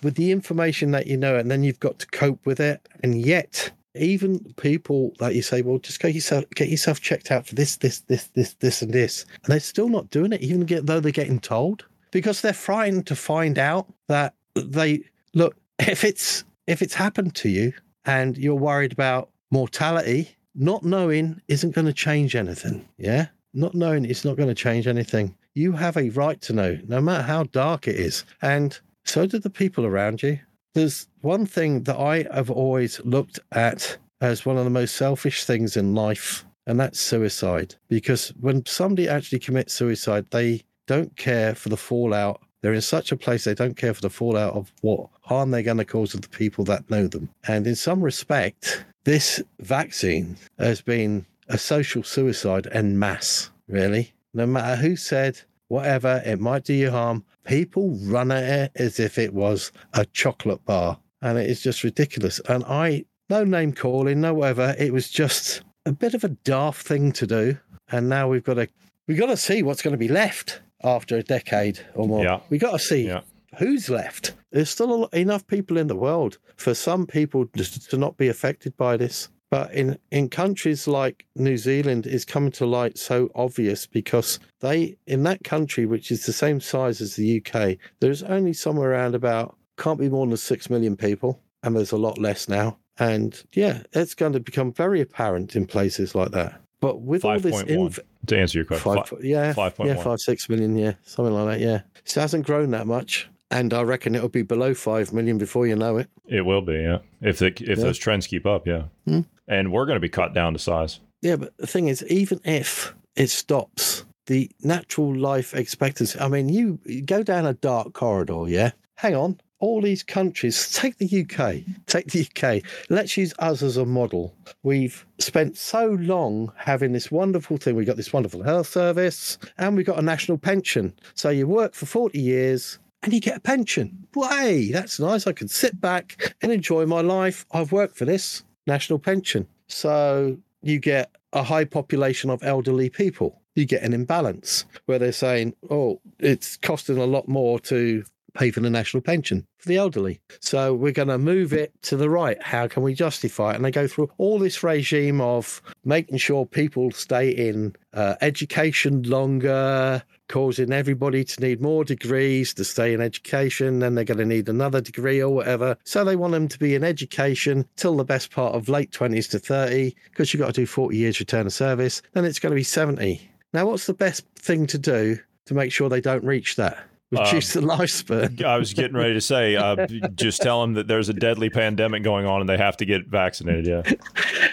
with the information that you know, and then you've got to cope with it. And yet, even people that you say, well, just go yourself, get yourself checked out for this, this, this, this, this, and this, and they're still not doing it, even get, though they're getting told, because they're frightened to find out that they look if it's if it's happened to you and you're worried about mortality, not knowing isn't going to change anything. Yeah, not knowing it's not going to change anything. You have a right to know, no matter how dark it is. And so do the people around you. There's one thing that I have always looked at as one of the most selfish things in life, and that's suicide. Because when somebody actually commits suicide, they don't care for the fallout. They're in such a place they don't care for the fallout of what harm they're going to cause to the people that know them. And in some respect, this vaccine has been a social suicide en masse, really. No matter who said whatever, it might do you harm. People run at it as if it was a chocolate bar. And it is just ridiculous. And I, no name calling, no whatever, it was just a bit of a daft thing to do. And now we've got to, we've got to see what's going to be left after a decade or more. Yeah. We've got to see Yeah. who's left. There's still a lot, enough people in the world for some people just to not be affected by this. But in, in countries like New Zealand, it's coming to light so obvious because they, in that country, which is the same size as the UK, there's only somewhere around about, can't be more than 6 million people. And there's a lot less now. And yeah, it's going to become very apparent in places like that. But with all this inf- To answer your question, five, Fi- yeah, five point yeah, one. five six million, yeah, something like that, yeah. So it hasn't grown that much, and I reckon it'll be below five million before you know it. It will be, yeah. If the, if those trends keep up, yeah. Hmm. And we're going to be cut down to size. Yeah, but the thing is, even if it stops, the natural life expectancy. I mean, you, you go down a dark corridor, yeah. Hang on, all these countries. Take the UK. Take the UK. Let's use us as a model. We've spent so long having this wonderful thing. We've got this wonderful health service, and we've got a national pension. So you work for forty years. And you get a pension. Way, that's nice. I can sit back and enjoy my life. I've worked for this national pension. So you get a high population of elderly people. You get an imbalance where they're saying, oh, it's costing a lot more to pay for the national pension for the elderly. So we're going to move it to the right. How can we justify it? And they go through all this regime of making sure people stay in uh, education longer, causing everybody to need more degrees to stay in education. Then they're going to need another degree or whatever. So they want them to be in education till the best part of late 20s to 30 because you've got to do 40 years return of service. Then it's going to be 70. Now, what's the best thing to do to make sure they don't reach that? Reduce the lifespan. I was getting ready to say, uh, just tell them that there's a deadly pandemic going on and they have to get vaccinated. Yeah.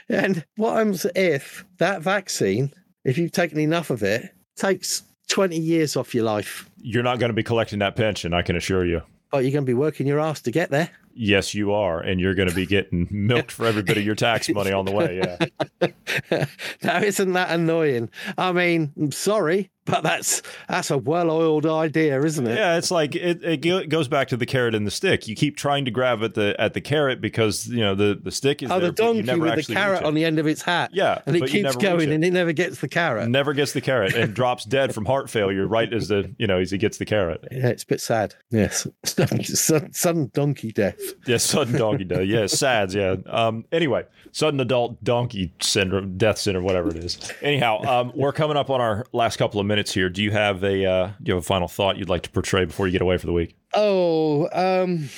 And what happens if that vaccine, if you've taken enough of it, takes 20 years off your life? You're not going to be collecting that pension, I can assure you. But you're going to be working your ass to get there. Yes, you are. And you're going to be getting milked for every bit of your tax money on the way. Yeah. now, isn't that annoying? I mean, I'm sorry, but that's that's a well-oiled idea, isn't it? Yeah, it's like it, it goes back to the carrot and the stick. You keep trying to grab at the at the carrot because you know the, the stick is Oh, there, the donkey with the carrot on the end of its hat. Yeah, and it keeps going, it. and it never gets the carrot. never gets the carrot and drops dead from heart failure right as the you know as he gets the carrot. Yeah, it's a bit sad. Yes, sudden, donkey death. Yeah, sudden donkey death. Yeah, SADS. Yeah. Um. Anyway, sudden adult donkey syndrome, death syndrome, whatever it is. Anyhow, um, we're coming up on our last couple of minutes here. Do you have a uh, do you have a final thought you'd like to portray before you get away for the week? Oh, um,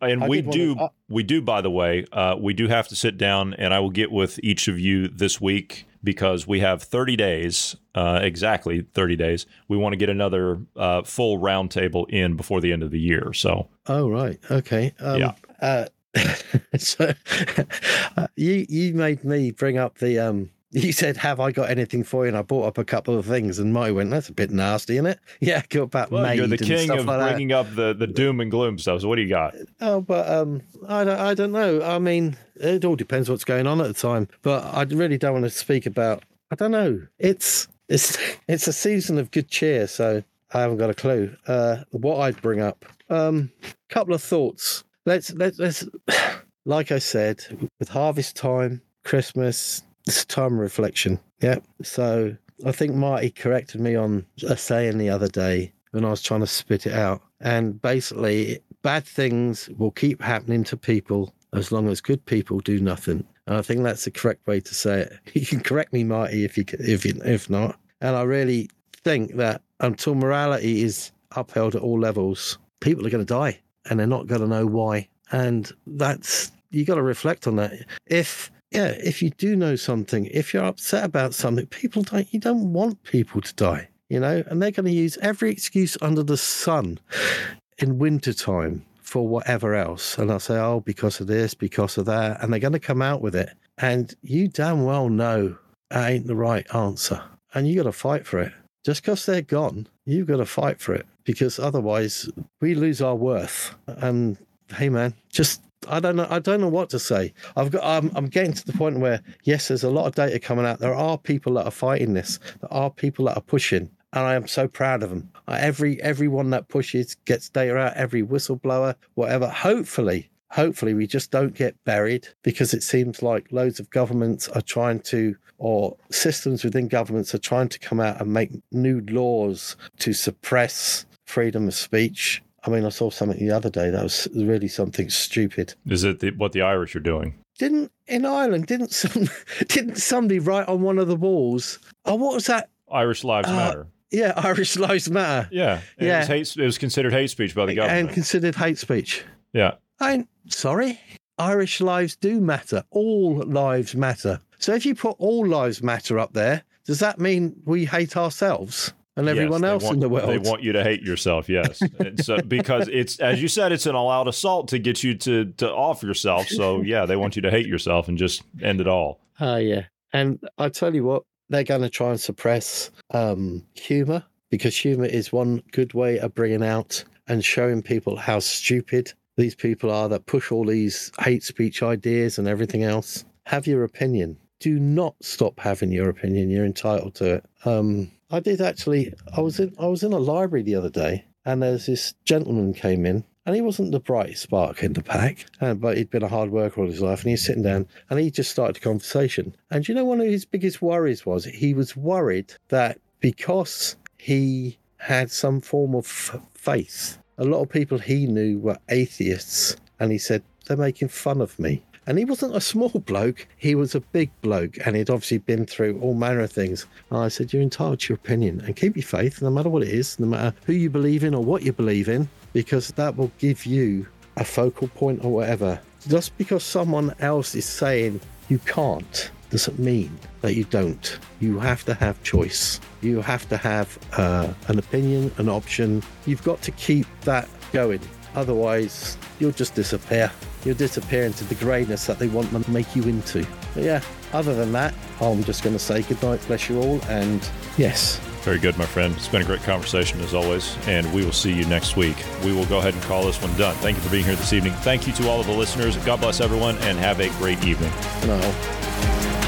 And I we do, uh, we do. By the way, uh, we do have to sit down, and I will get with each of you this week because we have 30 days, uh, exactly 30 days. We want to get another uh, full roundtable in before the end of the year. So Oh right, okay. Um, Yeah. Uh, so uh, you you made me bring up the um. You said, "Have I got anything for you?" And I brought up a couple of things, and Marty went, "That's a bit nasty, isn't it?" Yeah, go about well, you're the king of like that. bringing up the the doom and gloom stuff. So what do you got? Oh, but um, I don't, I don't know. I mean, it all depends what's going on at the time. But I really don't want to speak about. I don't know. It's it's it's a season of good cheer, so I haven't got a clue. Uh, what I'd bring up. Um, couple of thoughts. Let's let's let's. Like I said, with harvest time, Christmas, it's time reflection. Yeah. So I think Marty corrected me on a saying the other day when I was trying to spit it out. And basically, bad things will keep happening to people as long as good people do nothing. And I think that's the correct way to say it. You can correct me, Marty, if you if you, if not. And I really think that until morality is upheld at all levels, people are going to die, and they're not going to know why. And that's you got to reflect on that. If yeah, if you do know something, if you're upset about something, people don't. You don't want people to die, you know, and they're going to use every excuse under the sun in wintertime for whatever else. And I'll say, oh, because of this, because of that. And they're going to come out with it. And you damn well know that ain't the right answer. And you got to fight for it. Just because they're gone, you've got to fight for it because otherwise we lose our worth. And hey, man, just. I don't know. I don't know what to say. I've got. I'm, I'm getting to the point where yes, there's a lot of data coming out. There are people that are fighting this. There are people that are pushing, and I am so proud of them. Every everyone that pushes gets data out. Every whistleblower, whatever. Hopefully, hopefully we just don't get buried because it seems like loads of governments are trying to, or systems within governments are trying to come out and make new laws to suppress freedom of speech. I mean, I saw something the other day that was really something stupid. Is it the, what the Irish are doing? Didn't in Ireland? Didn't some? Didn't somebody write on one of the walls? Oh, what was that? Irish lives Uh, matter. Yeah, Irish lives matter. Yeah, and yeah. It was, hate, it was considered hate speech by the government. and considered hate speech. yeah, I'm sorry. Irish lives do matter. All lives matter. So if you put all lives matter up there, does that mean we hate ourselves and everyone Yes, else want- in the world? They want you to hate yourself, yes. So because it's as you said, it's an all-out assault to get you to to off yourself. So yeah, they want you to hate yourself and just end it all. Oh yeah, and I tell you what, they're going to try and suppress um, humor because humor is one good way of bringing out and showing people how stupid these people are that push all these hate speech ideas and everything else. Have your opinion. Do not stop having your opinion. You're entitled to it. Um, I did actually. I was in. I was in a library the other day, and there's this gentleman came in, and he wasn't the brightest spark in the pack, but he'd been a hard worker all his life, and he's sitting down, and he just started a conversation. And you know, one of his biggest worries was he was worried that because he had some form of faith, a lot of people he knew were atheists, and he said they're making fun of me. And he wasn't a small bloke, he was a big bloke, and he'd obviously been through all manner of things. And I said, You're entitled to your opinion and keep your faith, no matter what it is, no matter who you believe in or what you believe in, because that will give you a focal point or whatever. Just because someone else is saying you can't doesn't mean that you don't. You have to have choice. You have to have uh, an opinion, an option. You've got to keep that going. Otherwise, you'll just disappear. You'll disappear into the greyness that they want to make you into. But yeah, other than that, I'm just going to say goodnight, bless you all, and yes, Very good, my friend. It's been a great conversation as always, and we will see you next week. We will go ahead and call this one done. Thank you for being here this evening. Thank you to all of the listeners. God bless everyone, and have a great evening. no.